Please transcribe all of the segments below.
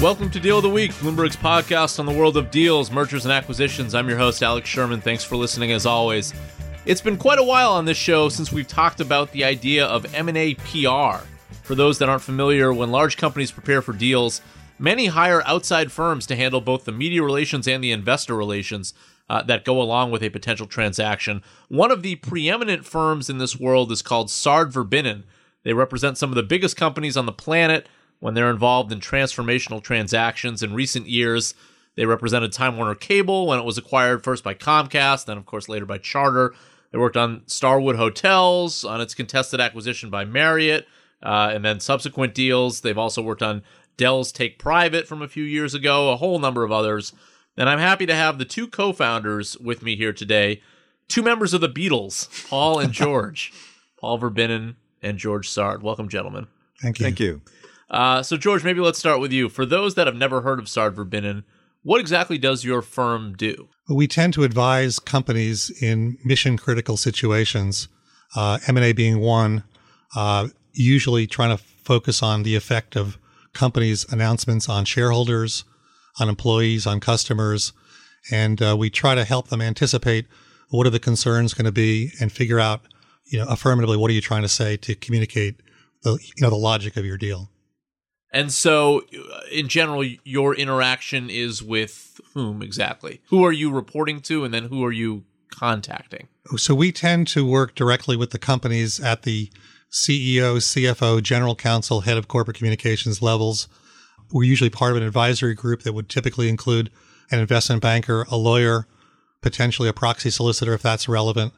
Welcome to Deal of the Week, Bloomberg's podcast on the world of deals, mergers, and acquisitions. I'm your host, Alex Sherman. Thanks for listening as always. It's been quite a while on this show since we've talked about the idea of M&A PR. For those that aren't familiar, when large companies prepare for deals, many hire outside firms to handle both the media relations and the investor relations uh, that go along with a potential transaction. One of the preeminent firms in this world is called Sard Verbinnen. They represent some of the biggest companies on the planet when they're involved in transformational transactions. In recent years, they represented Time Warner Cable when it was acquired first by Comcast, then, of course, later by Charter. They worked on Starwood Hotels, on its contested acquisition by Marriott, uh, and then subsequent deals. They've also worked on Dell's Take Private from a few years ago, a whole number of others. And I'm happy to have the two co founders with me here today, two members of the Beatles, Paul and George, Paul Verbinnen and George Sard. Welcome, gentlemen. Thank you. Thank you. Uh, so, George, maybe let's start with you. For those that have never heard of Sard Verbinnen, what exactly does your firm do? We tend to advise companies in mission critical situations, uh, M&A being one, uh, usually trying to focus on the effect of companies' announcements on shareholders, on employees, on customers. And uh, we try to help them anticipate what are the concerns going to be and figure out, you know, affirmatively, what are you trying to say to communicate the, you know, the logic of your deal. And so, uh, in general, your interaction is with whom exactly? Who are you reporting to, and then who are you contacting? So we tend to work directly with the companies at the CEO, CFO, general counsel, head of corporate communications levels. We're usually part of an advisory group that would typically include an investment banker, a lawyer, potentially a proxy solicitor if that's relevant.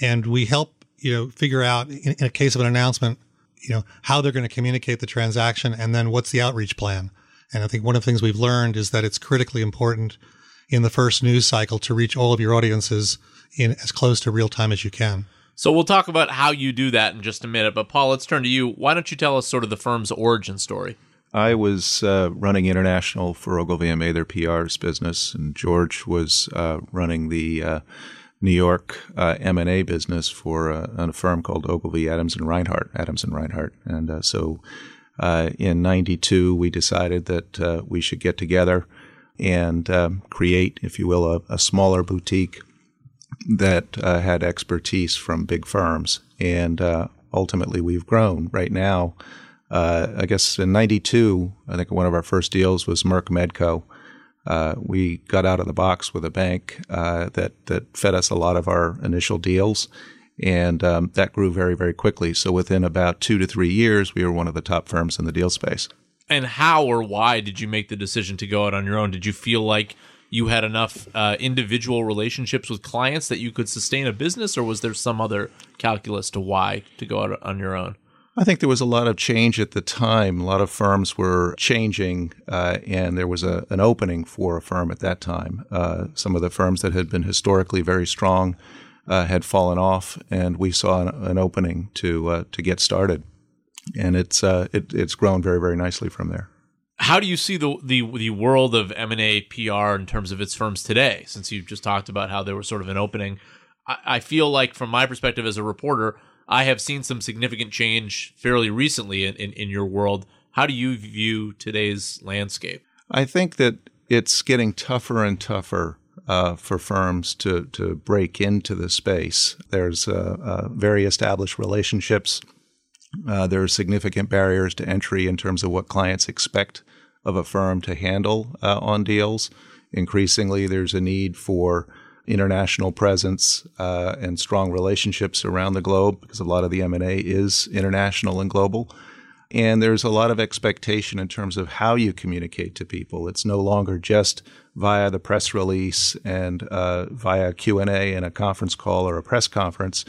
And we help, you know, figure out in, in a case of an announcement, you know, how they're going to communicate the transaction and then what's the outreach plan. And I think one of the things we've learned is that it's critically important in the first news cycle to reach all of your audiences in as close to real time as you can. So we'll talk about how you do that in just a minute. But Paul, let's turn to you. Why don't you tell us sort of the firm's origin story? I was uh, running international for Ogilvy and Mather PR's business, and George was uh, running the uh, New York uh, M&A business for uh, a firm called Ogilvy Adams and Rinehart, Adams and Rinehart. And uh, so in 92, we decided that we should get together and um, create, if you will, a, a smaller boutique that uh, had expertise from big firms. And uh, ultimately, we've grown. Right now, uh, I guess in 92, I think one of our first deals was Merck Medco. Uh, we got out of the box with a bank uh, that, that fed us a lot of our initial deals. And um, that grew very, very quickly. So within about two to three years, we were one of the top firms in the deal space. And how or why did you make the decision to go out on your own? Did you feel like you had enough uh, individual relationships with clients that you could sustain a business, or was there some other calculus to why to go out on your own? I think there was a lot of change at the time. A lot of firms were changing, uh, and there was a, an opening for a firm at that time. Uh, some of the firms that had been historically very strong uh, had fallen off, and we saw an, an opening to uh, to get started. And it's uh, it, it's grown very very nicely from there how do you see the, the the world of M and A PR in terms of its firms today? Since you just talked about how there was sort of an opening, I, I, feel like from my perspective as a reporter, I have seen some significant change fairly recently in, in, in your world. How do you view today's landscape? I think that it's getting tougher and tougher uh, for firms to to break into the space. There's uh, uh, very established relationships. Uh, there are significant barriers to entry in terms of what clients expect of a firm to handle uh, on deals. Increasingly, there's a need for international presence uh, and strong relationships around the globe because a lot of the M&A is international and global. And there's a lot of expectation in terms of how you communicate to people. It's no longer just via the press release and uh, via Q&A and a conference call or a press conference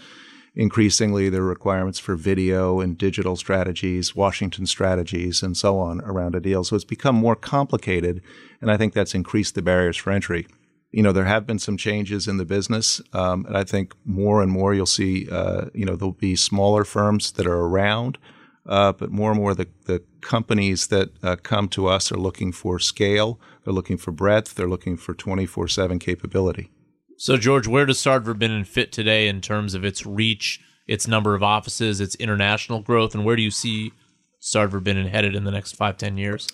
increasingly there are requirements for video and digital strategies, Washington strategies, and so on around a deal. So it's become more complicated, and I think that's increased the barriers for entry. You know, there have been some changes in the business, um, and I think more and more you'll see, uh, you know, there'll be smaller firms that are around, uh, but more and more the, the companies that uh, come to us are looking for scale, they're looking for breadth, they're looking for 24 7 capability. So, George, where does Sard Verbinnen fit today in terms of its reach, its number of offices, its international growth, and where do you see Sard Verbinnen headed in the next five, ten years?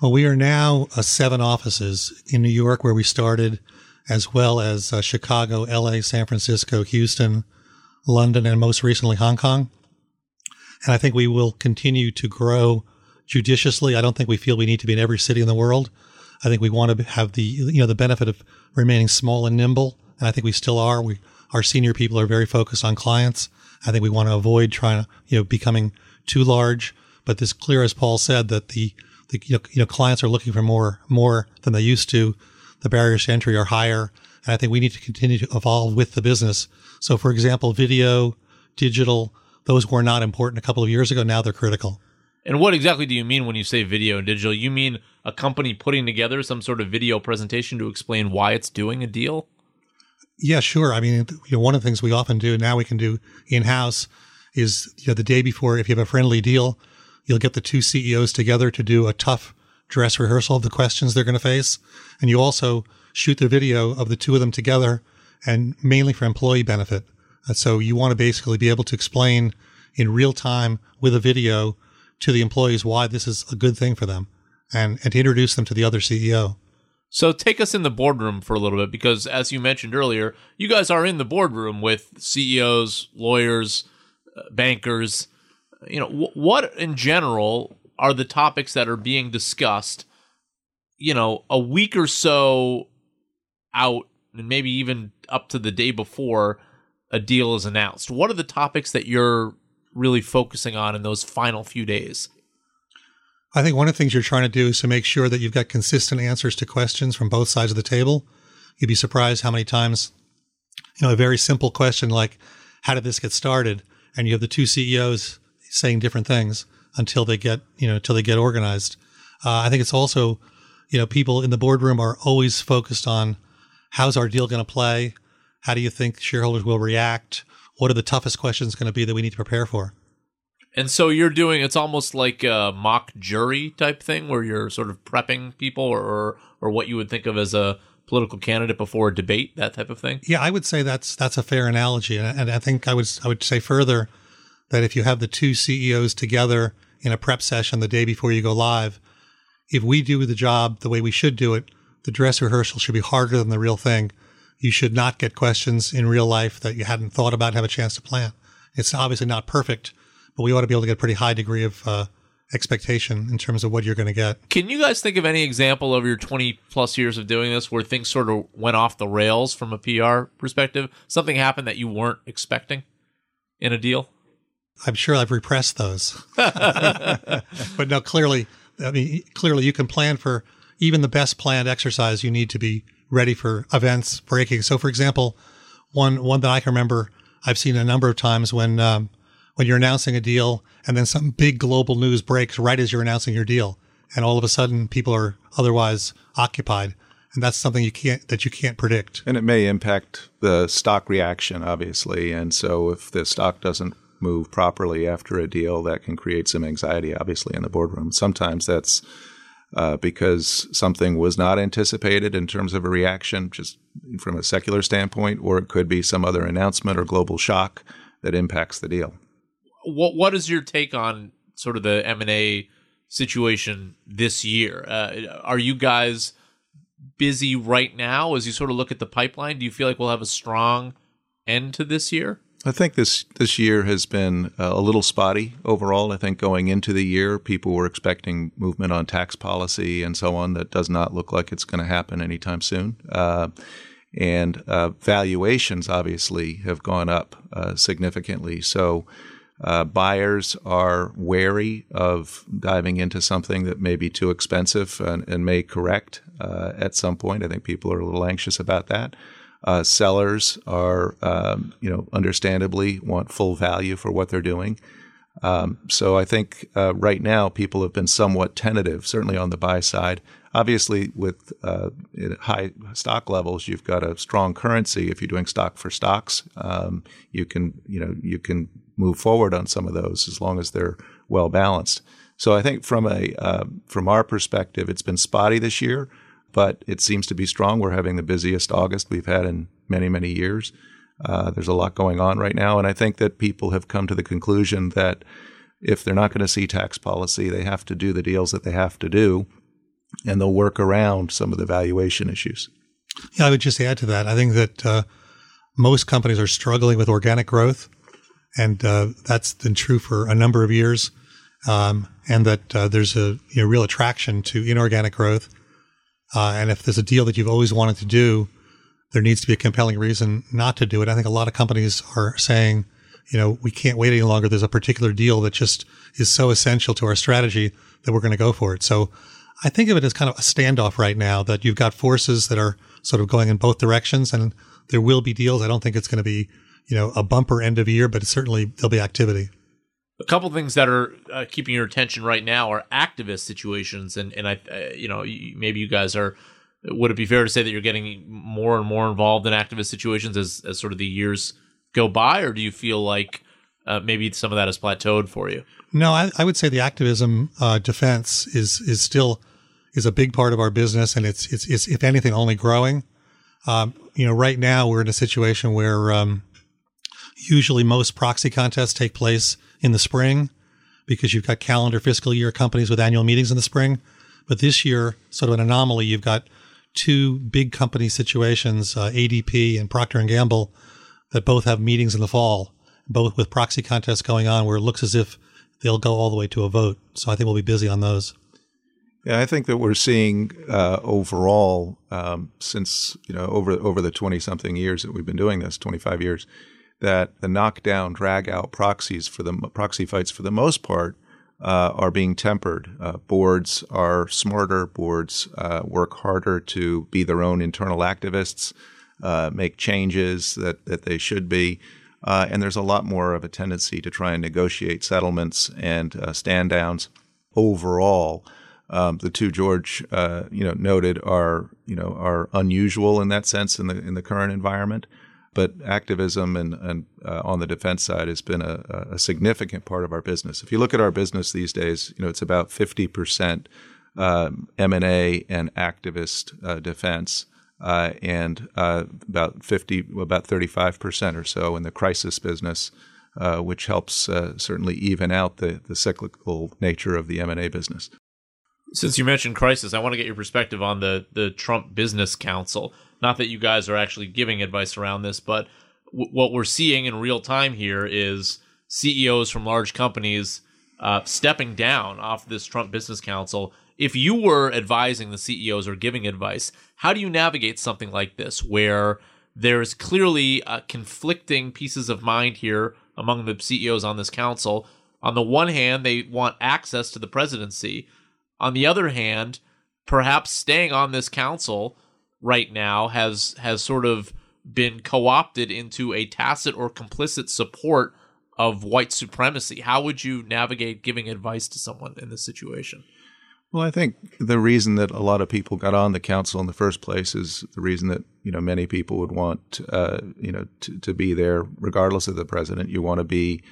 Well, we are now uh, seven offices in New York, where we started, as well as uh, Chicago, LA, San Francisco, Houston, London, and most recently Hong Kong. And I think we will continue to grow judiciously. I don't think we feel we need to be in every city in the world. I think we want to have the you know the benefit of remaining small and nimble, and I think we still are. We our senior people are very focused on clients. I think we want to avoid trying to you know becoming too large. But it's clear, as Paul said, that the the you know, you know clients are looking for more more than they used to. The barriers to entry are higher, and I think we need to continue to evolve with the business. So, for example, video, digital, those were not important a couple of years ago. Now they're critical. And what exactly do you mean when you say video and digital? You mean a company putting together some sort of video presentation to explain why it's doing a deal? Yeah, sure. I mean, you know, one of the things we often do now we can do in house is you know the day before if you have a friendly deal, you'll get the two CEOs together to do a tough dress rehearsal of the questions they're going to face, and you also shoot the video of the two of them together, and mainly for employee benefit. So you want to basically be able to explain in real time with a video to the employees why this is a good thing for them and, and to introduce them to the other CEO. So take us in the boardroom for a little bit because, as you mentioned earlier, you guys are in the boardroom with CEOs, lawyers, uh, bankers. You know, wh- what in general are the topics that are being discussed? You know, a week or so out, and maybe even up to the day before a deal is announced. What are the topics that you're really focusing on in those final few days? I think one of the things you're trying to do is to make sure that you've got consistent answers to questions from both sides of the table. You'd be surprised how many times, you know, a very simple question like, how did this get started? And you have the two CEOs saying different things until they get, you know, until they get organized. Uh, I think it's also, you know, people in the boardroom are always focused on how's our deal going to play? How do you think shareholders will react? What are the toughest questions going to be that we need to prepare for? And so you're doing it's almost like a mock jury type thing where you're sort of prepping people or or what you would think of as a political candidate before a debate, that type of thing. Yeah, I would say that's that's a fair analogy, and, and I think I would I would say further that if you have the two CEOs together in a prep session the day before you go live, if we do the job the way we should do it, the dress rehearsal should be harder than the real thing. You should not get questions in real life that you hadn't thought about and have a chance to plan. It's obviously not perfect, but we ought to be able to get a pretty high degree of uh, expectation in terms of what you're going to get. Can you guys think of any example of your 20 plus years of doing this where things sort of went off the rails from a PR perspective? Something happened that you weren't expecting in a deal? I'm sure I've repressed those. but no, clearly, I mean, clearly you can plan for even the best planned exercise. You need to be ready for events breaking. So, for example, one one that I can remember, I've seen a number of times when um, when you're announcing a deal and then some big global news breaks right as you're announcing your deal, and all of a sudden people are otherwise occupied, and that's something you can't that you can't predict. And it may impact the stock reaction, obviously. And so, if the stock doesn't move properly after a deal, that can create some anxiety, obviously, in the boardroom. Sometimes that's uh, because something was not anticipated in terms of a reaction, just from a secular standpoint, or it could be some other announcement or global shock that impacts the deal. What What is your take on sort of the M and A situation this year? Uh, are you guys busy right now as you sort of look at the pipeline? Do you feel like we'll have a strong end to this year? I think this this year has been uh, a little spotty overall. I think going into the year, people were expecting movement on tax policy and so on. That does not look like it's going to happen anytime soon. Uh, and uh, valuations obviously have gone up uh, significantly. So uh, buyers are wary of diving into something that may be too expensive and, and may correct uh, at some point. I think people are a little anxious about that. Uh, sellers are, um, you know, understandably want full value for what they're doing. Um, so I think uh, right now people have been somewhat tentative, certainly on the buy side. Obviously, with uh, high stock levels, you've got a strong currency. If you're doing stock for stocks, um, you can, you know, you can move forward on some of those as long as they're well balanced. So I think from a uh, from our perspective, it's been spotty this year but it seems to be strong. We're having the busiest August we've had in many, many years. Uh, there's a lot going on right now. And I think that people have come to the conclusion that if they're not going to see tax policy, they have to do the deals that they have to do. and they'll work around some of the valuation issues. Yeah, I would just add to that. I think that uh, most companies are struggling with organic growth, and uh, that's been true for a number of years. Um, and that uh, there's a you know, real attraction to inorganic growth. Uh, and if there's a deal that you've always wanted to do, there needs to be a compelling reason not to do it. I think a lot of companies are saying, you know, we can't wait any longer. There's a particular deal that just is so essential to our strategy that we're going to go for it. So I think of it as kind of a standoff right now that you've got forces that are sort of going in both directions and there will be deals. I don't think it's going to be, you know, a bumper end of year, but certainly there'll be activity. A couple things that are uh, keeping your attention right now are activist situations, and and I, uh, you know, maybe you guys are. Would it be fair to say that you're getting more and more involved in activist situations as as sort of the years go by, or do you feel like uh, maybe some of that has plateaued for you? No, I, I would say the activism uh, defense is is still is a big part of our business, and it's it's, it's if anything only growing. Um, you know, right now we're in a situation where um, usually most proxy contests take place in the spring because you've got calendar fiscal year companies with annual meetings in the spring. But this year, sort of an anomaly. You've got two big company situations, uh, ADP and Procter and Gamble, that both have meetings in the fall, both with proxy contests going on, where it looks as if they'll go all the way to a vote. So I think we'll be busy on those. Yeah, I think that we're seeing uh, overall um, since you know over over the twenty something years that we've been doing this, twenty five years, that the knockdown, drag out proxies for the proxy fights for the most part uh, are being tempered. Uh, boards are smarter. Boards uh, work harder to be their own internal activists, uh, make changes that that they should be. Uh, and there's a lot more of a tendency to try and negotiate settlements and stand downs overall um, the two George uh, you know noted are you know are unusual in that sense in the in the current environment. But activism and, and uh, on the defense side has been a, a, significant part of our business. If you look at our business these days, you know it's about fifty percent um, M and A and activist uh, defense, uh, and uh, about fifty, about thirty-five percent or so in the crisis business, uh, which helps uh, certainly even out the the cyclical nature of the M and A business. Since you mentioned crisis, I want to get your perspective on the the Trump Business Council. Not that you guys are actually giving advice around this, but w- what we're seeing in real time here is CEOs from large companies uh, stepping down off this Trump Business Council. If you were advising the CEOs or giving advice, how do you navigate something like this, where there's clearly uh, conflicting pieces of mind here among the CEOs on this council? On the one hand, they want access to the presidency on the other hand, perhaps staying on this council right now has has sort of been co-opted into a tacit or complicit support of white supremacy. How would you navigate giving advice to someone in this situation? Well, I think the reason that a lot of people got on the council in the first place is the reason that you know many people would want uh, you know to, to be there, regardless of the president. You want to be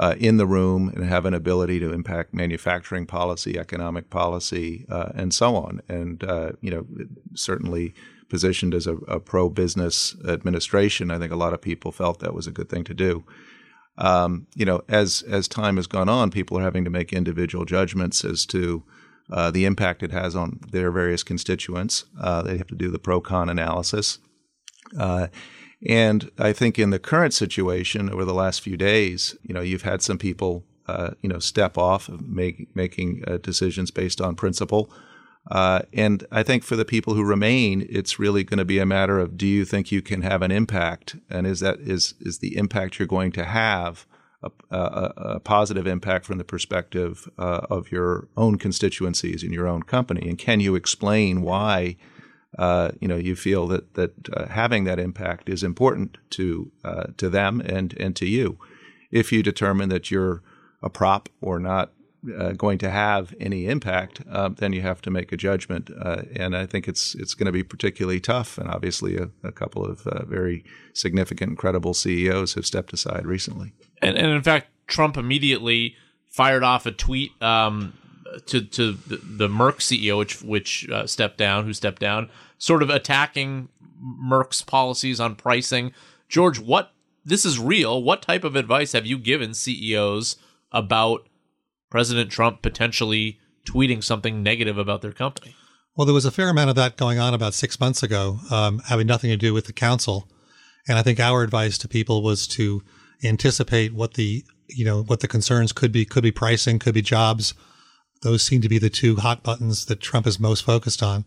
uh, in the room and have an ability to impact manufacturing policy, economic policy, uh, and so on. And uh, you know, certainly positioned as a, a pro-business administration, I think a lot of people felt that was a good thing to do. Um, you know, as as time has gone on, people are having to make individual judgments as to uh, the impact it has on their various constituents. Uh, they have to do the pro con analysis. Uh, and I think in the current situation over the last few days, you know, you've had some people, uh, you know, step off, make, making uh, decisions based on principle. Uh, and I think for the people who remain, it's really going to be a matter of do you think you can have an impact, and is that is is the impact you're going to have a, a, a positive impact from the perspective uh, of your own constituencies in your own company, and can you explain why? uh, you know you feel that that uh, having that impact is important to uh, to them and and to you. If you determine that you're a prop or not uh, going to have any impact, uh, then you have to make a judgment. Uh, and I think it's it's going to be particularly tough. And obviously, a, a couple of very significant, credible CEOs have stepped aside recently. And, and in fact, Trump immediately fired off a tweet um, to to the, the Merck CEO, which which uh, stepped down, who stepped down, sort of attacking Merck's policies on pricing. George, what this is real. What type of advice have you given CEOs about President Trump potentially tweeting something negative about their company? Well, there was a fair amount of that going on about six months ago, um, having nothing to do with the council. And I think our advice to people was to anticipate what the you know what the concerns could be. Could be pricing, could be jobs. Those seem to be the two hot buttons that Trump is most focused on.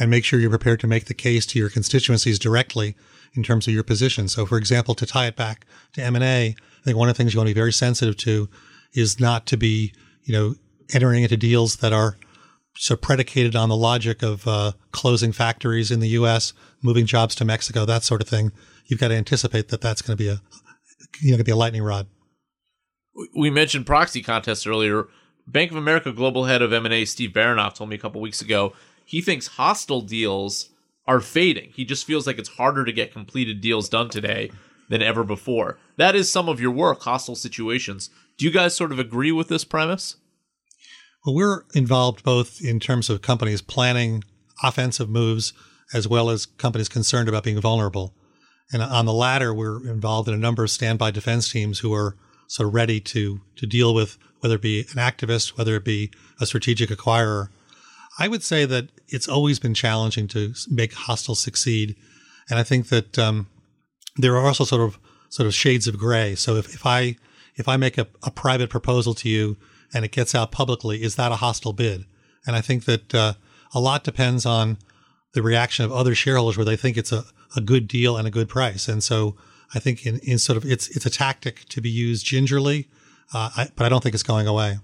And make sure you're prepared to make the case to your constituencies directly in terms of your position. So, for example, to tie it back to M and A, I think one of the things you want to be very sensitive to is not to be you know entering into deals that are so predicated on the logic of uh, closing factories in the U.S., moving jobs to Mexico, that sort of thing. You've got to anticipate that that's going to be a you know going to be a lightning rod. We mentioned proxy contests earlier. Bank of America global head of M&A Steve Baronoff told me a couple weeks ago he thinks hostile deals are fading. He just feels like it's harder to get completed deals done today than ever before. That is some of your work, hostile situations. Do you guys sort of agree with this premise? Well, we're involved both in terms of companies planning offensive moves as well as companies concerned about being vulnerable. And on the latter, we're involved in a number of standby defense teams who are sort of ready to to deal with whether it be an activist, whether it be a strategic acquirer. I would say that it's always been challenging to make hostile succeed, and I think that um, there are also sort of sort of shades of gray. So if, if I if I make a, a private proposal to you and it gets out publicly, is that a hostile bid? And I think that uh, a lot depends on the reaction of other shareholders where they think it's a, a good deal and a good price. And so I think in, in sort of it's it's a tactic to be used gingerly, uh, I, but I don't think it's going away.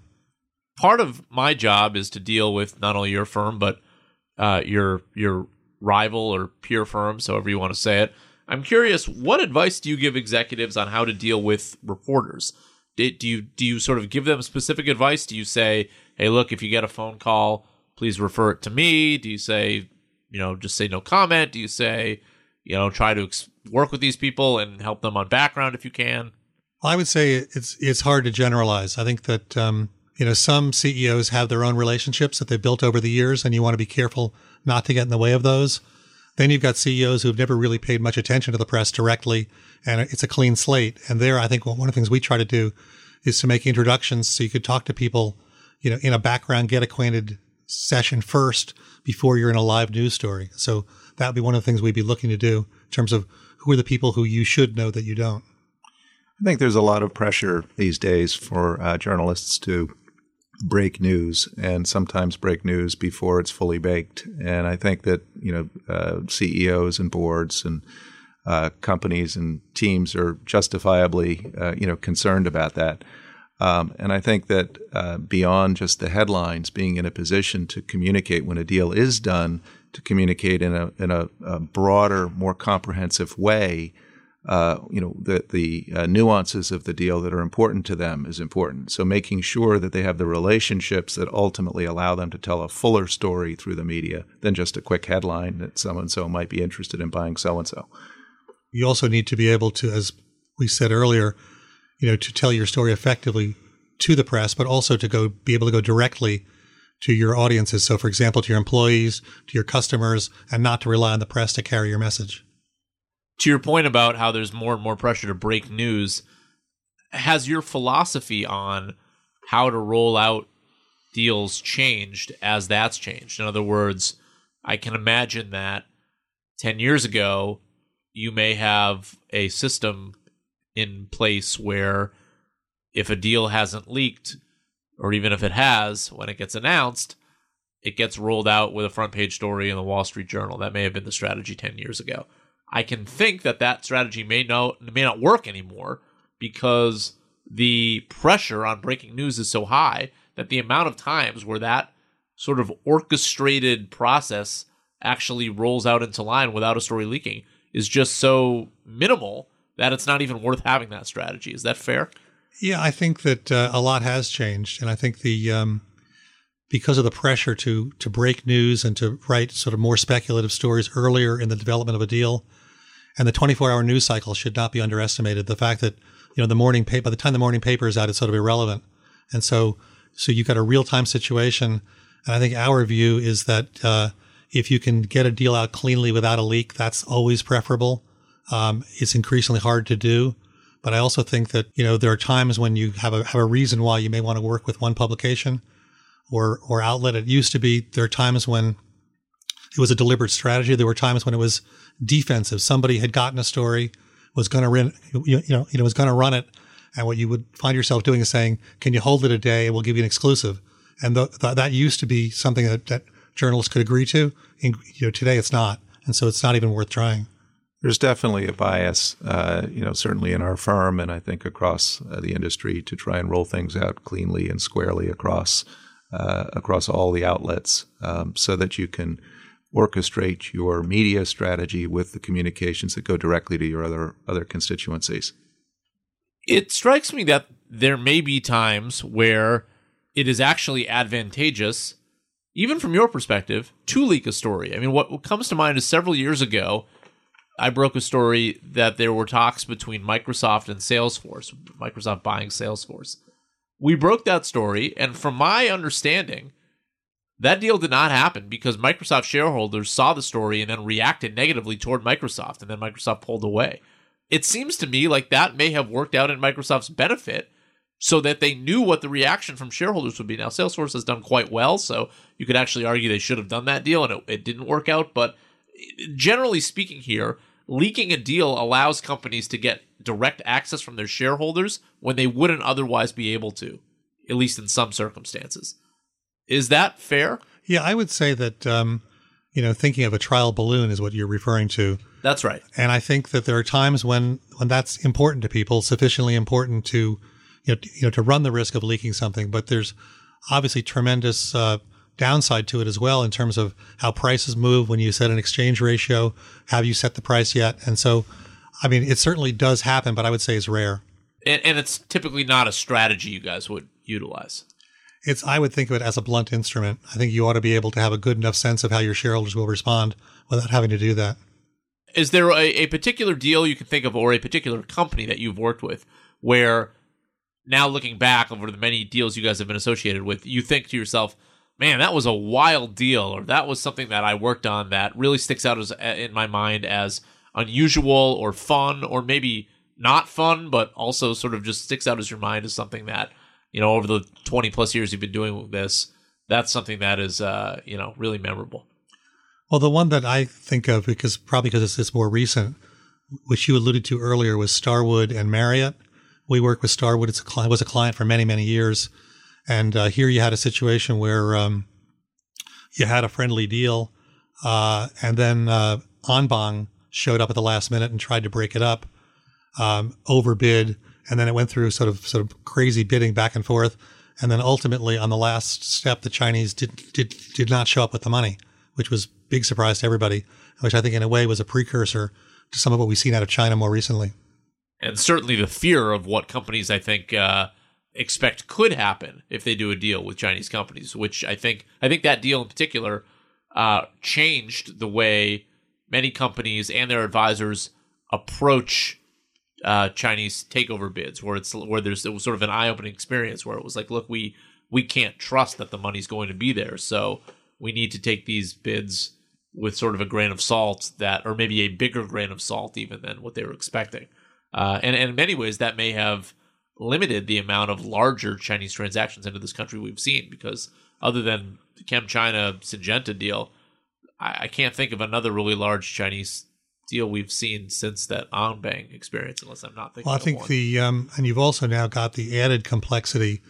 Part of my job is to deal with not only your firm but uh, your your rival or peer firms, however you want to say it. I'm curious, what advice do you give executives on how to deal with reporters? Do you do you sort of give them specific advice? Do you say, "Hey, look, if you get a phone call, please refer it to me"? Do you say, you know, just say no comment? Do you say, you know, try to ex- work with these people and help them on background if you can? I would say it's it's hard to generalize. I think that um, you know some CEOs have their own relationships that they've built over the years, and you want to be careful not to get in the way of those. Then you've got CEOs who've never really paid much attention to the press directly, and it's a clean slate. And there, I think one of the things we try to do is to make introductions so you could talk to people, you know, in a background, get acquainted session first before you're in a live news story. So that would be one of the things we'd be looking to do in terms of who are the people who you should know that you don't. I think there's a lot of pressure these days for uh, journalists to break news and sometimes break news before it's fully baked. And I think that you know uh, CEOs and boards and uh, companies and teams are justifiably uh, you know concerned about that. Um, and I think that uh, beyond just the headlines, being in a position to communicate when a deal is done, to communicate in a in a, a broader, more comprehensive way uh, you know, the, the uh, nuances of the deal that are important to them is important. So making sure that they have the relationships that ultimately allow them to tell a fuller story through the media than just a quick headline that so and so might be interested in buying so and so. You also need to be able to, as we said earlier, you know, to tell your story effectively to the press, but also to go be able to go directly to your audiences. So, for example, to your employees, to your customers, and not to rely on the press to carry your message to your point about how there's more and more pressure to break news, has your philosophy on how to roll out deals changed as that's changed? In other words, I can imagine that 10 years ago, you may have a system in place where if a deal hasn't leaked, or even if it has, when it gets announced, it gets rolled out with a front page story in the Wall Street Journal. That may have been the strategy 10 years ago. I can think that that strategy may not may not work anymore because the pressure on breaking news is so high that the amount of times where that sort of orchestrated process actually rolls out into line without a story leaking is just so minimal that it's not even worth having that strategy. Is that fair? Yeah, I think that uh, a lot has changed, and I think the um, because of the pressure to to break news and to write sort of more speculative stories earlier in the development of a deal, and the 24 hour news cycle should not be underestimated. The fact that, you know, the morning paper, by the time the morning paper is out, it's sort of irrelevant. And so, so you've got a real time situation. And I think our view is that, uh, if you can get a deal out cleanly without a leak, that's always preferable. Um, it's increasingly hard to do. But I also think that, you know, there are times when you have a, have a reason why you may want to work with one publication or, or outlet. It used to be there are times when it was a deliberate strategy. There were times when it was defensive. Somebody had gotten a story, was going to run, you know, you know, was going to run it, and what you would find yourself doing is saying, "Can you hold it a day? We'll give you an exclusive." And th- th- that used to be something that, that journalists could agree to. You know, today it's not, and so it's not even worth trying. There's definitely a bias, uh, you know, certainly in our firm, and I think across uh, the industry, to try and roll things out cleanly and squarely across uh, across all the outlets, um, so that you can orchestrate your media strategy with the communications that go directly to your other other constituencies. It strikes me that there may be times where it is actually advantageous, even from your perspective, to leak a story. I mean, what comes to mind is several years ago I broke a story that there were talks between Microsoft and Salesforce, Microsoft buying Salesforce. We broke that story, and from my understanding, that deal did not happen because Microsoft shareholders saw the story and then reacted negatively toward Microsoft, and then Microsoft pulled away. It seems to me like that may have worked out in Microsoft's benefit so that they knew what the reaction from shareholders would be. Now, Salesforce has done quite well, so you could actually argue they should have done that deal and it, it didn't work out. But generally speaking, here, leaking a deal allows companies to get direct access from their shareholders when they wouldn't otherwise be able to, at least in some circumstances. Is that fair? Yeah, I would say that, um, you know, thinking of a trial balloon is what you're referring to. That's right. And I think that there are times when, when that's important to people, sufficiently important to, you know, to, you know, to run the risk of leaking something. But there's obviously tremendous uh, downside to it as well in terms of how prices move when you set an exchange ratio. Have you set the price yet? And so, I mean, it certainly does happen, but I would say it's rare. And, and it's typically not a strategy you guys would utilize. It's I would think of it as a blunt instrument. I think you ought to be able to have a good enough sense of how your shareholders will respond without having to do that. Is there a, a particular deal you can think of or a particular company that you've worked with where now looking back over the many deals you guys have been associated with, you think to yourself, man, that was a wild deal, or that was something that I worked on that really sticks out as in my mind as unusual or fun, or maybe not fun, but also sort of just sticks out as your mind as something that you know over the twenty plus years you've been doing this, that's something that is uh, you know really memorable. Well, the one that I think of because probably because it's, it's more recent, which you alluded to earlier, was Starwood and Marriott. We work with Starwood. It's a client, was a client for many many years and uh, here you had a situation where um, you had a friendly deal, uh, and then uh, Anbang showed up at the last minute and tried to break it up, um, overbid, and then it went through sort of sort of crazy bidding back and forth, and then ultimately on the last step, the Chinese did did did not show up with the money, which was big surprise to everybody, which I think in a way was a precursor to some of what we've seen out of China more recently. And certainly the fear of what companies I think uh, expect could happen if they do a deal with Chinese companies, which I think I think that deal in particular uh, changed the way many companies and their advisors approach uh, Chinese takeover bids, where it's where there's it was sort of an eye opening experience where it was like, look, we we can't trust that the money's going to be there, so we need to take these bids with sort of a grain of salt that, or maybe a bigger grain of salt even than what they were expecting. Uh, and, and in many ways, that may have limited the amount of larger Chinese transactions into this country we've seen because other than the ChemChina Syngenta deal, I, I, can't think of another really large Chinese deal we've seen since that Anbang experience, unless I'm not thinking. Well, I think the um, and you've also now got the added complexity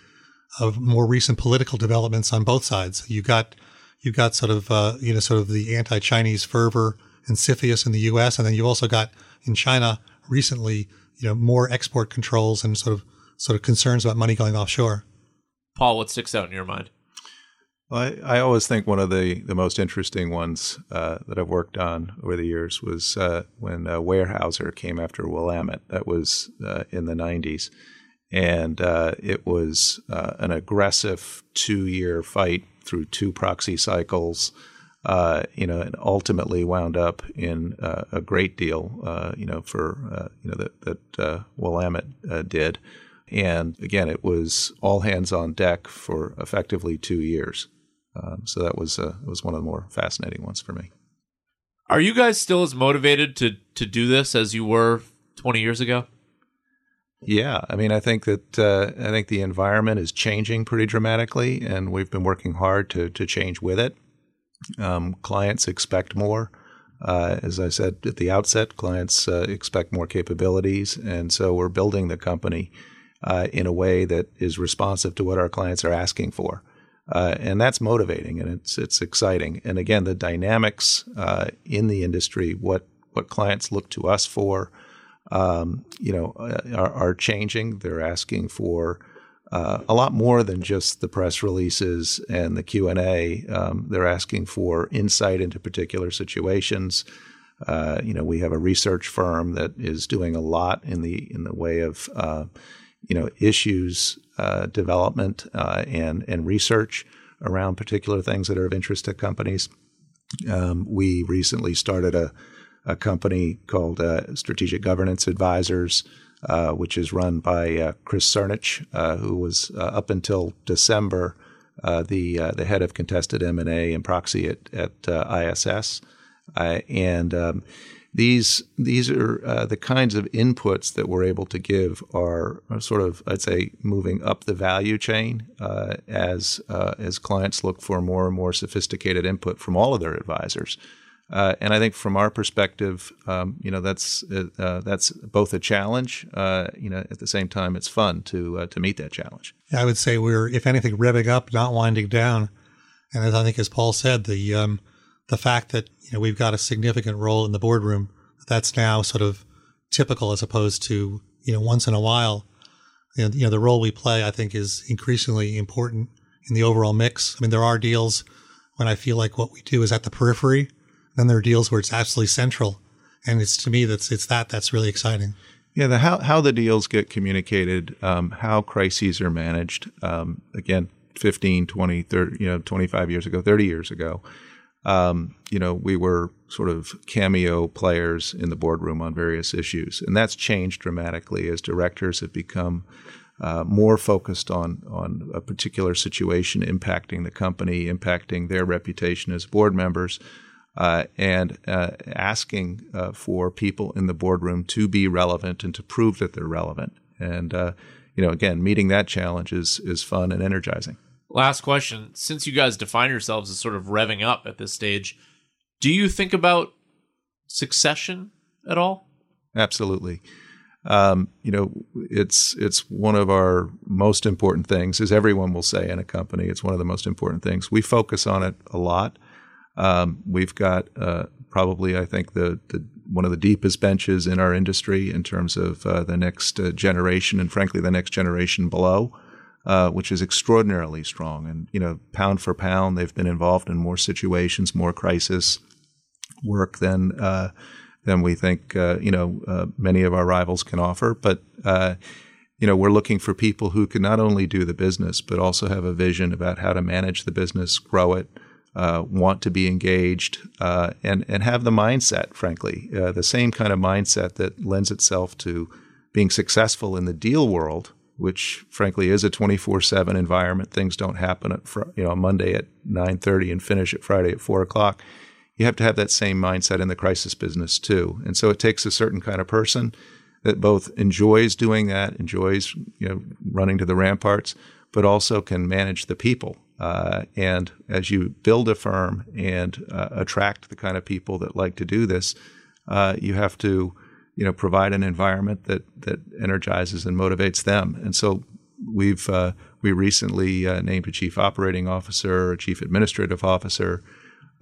of more recent political developments on both sides. You got you've got sort of uh, you know sort of the anti-Chinese fervor and CFIUS in the U.S., and then you've also got in China recently you know more export controls and sort of sort of concerns about money going offshore. Paul, what sticks out in your mind? Well, I, I always think one of the, the most interesting ones uh, that I've worked on over the years was uh, when uh, Weyerhaeuser came after Willamette. That was uh, in the 90s. And uh, it was uh, an aggressive two year fight through two proxy cycles. you know, and ultimately wound up in a great deal, you know, for you know that that Willamette did. And again, it was all hands on deck for effectively two years. Um, so that was uh, was one of the more fascinating ones for me. Are you guys still as motivated to to do this as you were 20 years ago? Yeah, I mean, I think that uh, I think the environment is changing pretty dramatically, and we've been working hard to to change with it. Um, clients expect more. Uh, as I said at the outset, clients uh, expect more capabilities, and so we're building the company uh, in a way that is responsive to what our clients are asking for. Uh, and that's motivating and it's it's exciting. And again, the dynamics uh, in the industry, what what clients look to us for, um, you know, uh, are, are, changing. They're asking for uh, a lot more than just the press releases and the Q and A. Um, they're asking for insight into particular situations. Uh, you know, we have a research firm that is doing a lot in the in the way of uh, you know issues uh, development uh, and and research around particular things that are of interest to companies. Um, we recently started a a company called uh, Strategic Governance Advisors, uh, which is run by uh, Chris Cernich, who was up until December the the head of contested M and A and proxy at at ISS, and um, these these are uh, the kinds of inputs that we're able to give are, sort of I'd say moving up the value chain uh, as uh, as clients look for more and more sophisticated input from all of their advisors. Uh, and I think from our perspective, um, you know, that's uh, that's both a challenge. Uh, you know, at the same time, it's fun to to meet that challenge. I would say we're, if anything, revving up, not winding down. And as I think, as Paul said, the um, the fact that you know we've got a significant role in the boardroom that's now sort of typical as opposed to you know once in a while. You know, you know the role we play, I think, is increasingly important in the overall mix. I mean, there are deals when I feel like what we do is at the periphery then there are deals where it's absolutely central. And it's to me that's it's that that's really exciting. Yeah, the how how the deals get communicated, um, how crises are managed. Um, again, 15, 20, 30, you know, 25 years ago, 30 years ago, um, you know, we were sort of cameo players in the boardroom on various issues, and that's changed dramatically as directors have become uh, more focused on on a particular situation impacting the company, impacting their reputation as board members uh, and uh, asking uh, for people in the boardroom to be relevant and to prove that they're relevant. And uh, you know, again, meeting that challenge is is fun and energizing. Last question: Since you guys define yourselves as sort of revving up at this stage, do you think about succession at all? Absolutely. Um, you know, it's it's one of our most important things, as everyone will say in a company. It's one of the most important things. We focus on it a lot. Um, we've got uh, probably, I think, the, the, one of the deepest benches in our industry in terms of uh, the next uh, generation, and frankly, the next generation below, uh, which is extraordinarily strong. And you know, pound for pound, they've been involved in more situations, more crisis work than uh, than we think. Uh, you know, many of our rivals can offer, but you know, we're looking for people who can not only do the business, but also have a vision about how to manage the business, grow it, uh, want to be engaged, uh, and and have the mindset, frankly, uh, the same kind of mindset that lends itself to being successful in the deal world, which frankly is a twenty four seven environment. Things don't happen at fr- you know Monday at nine thirty and finish at Friday at four o'clock. You have to have that same mindset in the crisis business too, and so it takes a certain kind of person that both enjoys doing that, enjoys you know running to the ramparts, but also can manage the people uh, and as you build a firm and uh, attract the kind of people that like to do this, uh, you have to, you know, provide an environment that that energizes and motivates them. And so we've uh, we recently uh, named a chief operating officer, a chief administrative officer,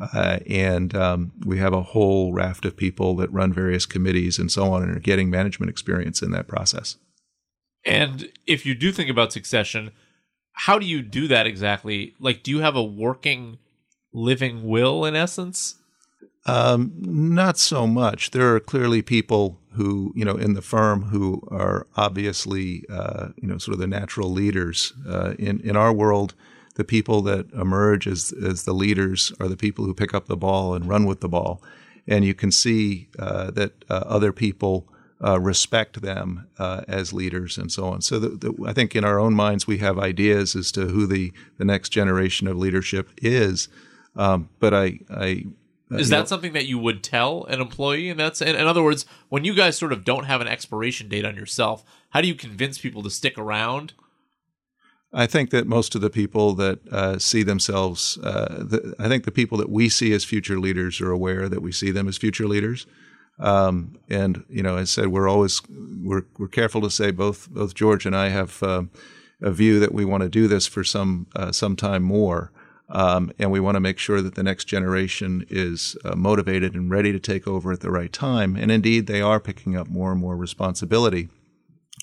uh, and um, we have a whole raft of people that run various committees and so on, and are getting management experience in that process. And if you do think about succession how do you do that exactly? Like, do you have a working, living will in essence? Um, not so much. There are clearly people who, you know, in the firm who are obviously, uh, you know, sort of the natural leaders. Uh, in in our world, the people that emerge as as the leaders are the people who pick up the ball and run with the ball, and you can see uh, that uh, other people uh, respect them uh, as leaders and so on. So the, the, I think in our own minds we have ideas as to who the, the next generation of leadership is. Um, but I, I is that know, something that you would tell an employee? And that's in, in other words, when you guys sort of don't have an expiration date on yourself, how do you convince people to stick around? I think that most of the people that uh, see themselves, uh, the, I think the people that we see as future leaders are aware that we see them as future leaders. Um, and you know, as I said, we're always we're we're careful to say both both George and I have uh, a view that we want to do this for some uh, some time more. Um, and we want to make sure that the next generation is uh, motivated and ready to take over at the right time. And indeed, they are picking up more and more responsibility.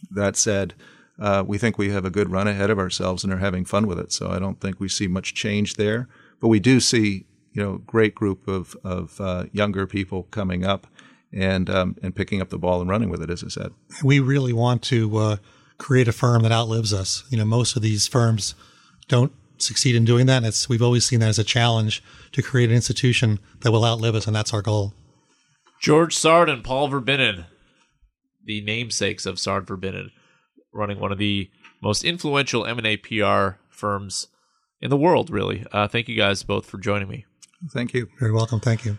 That said, uh, we think we have a good run ahead of ourselves and are having fun with it. So I don't think we see much change there. But we do see, you know, great group of of uh, younger people coming up and um, and picking up the ball and running with it. As I said, we really want to uh, create a firm that outlives us. You know, most of these firms don't succeed in doing that. And it's, we've always seen that as a challenge to create an institution that will outlive us, and that's our goal. George Sard and Paul Verbinnen, the namesakes of Sard Verbinnen, running one of the most influential M&A PR firms in the world, really. Uh, thank you guys both for joining me. Thank you. Very welcome. Thank you.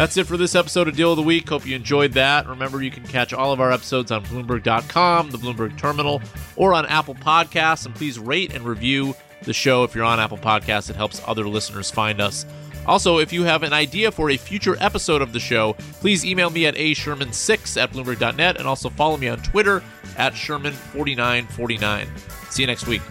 That's it for this episode of Deal of the Week. Hope you enjoyed that. Remember, you can catch all of our episodes on Bloomberg.com, the Bloomberg Terminal, or on Apple Podcasts. And please rate and review the show if you're on Apple Podcasts. It helps other listeners find us. Also, if you have an idea for a future episode of the show, please email me at asherman6 at bloomberg.net and also follow me on Twitter at Sherman4949. See you next week.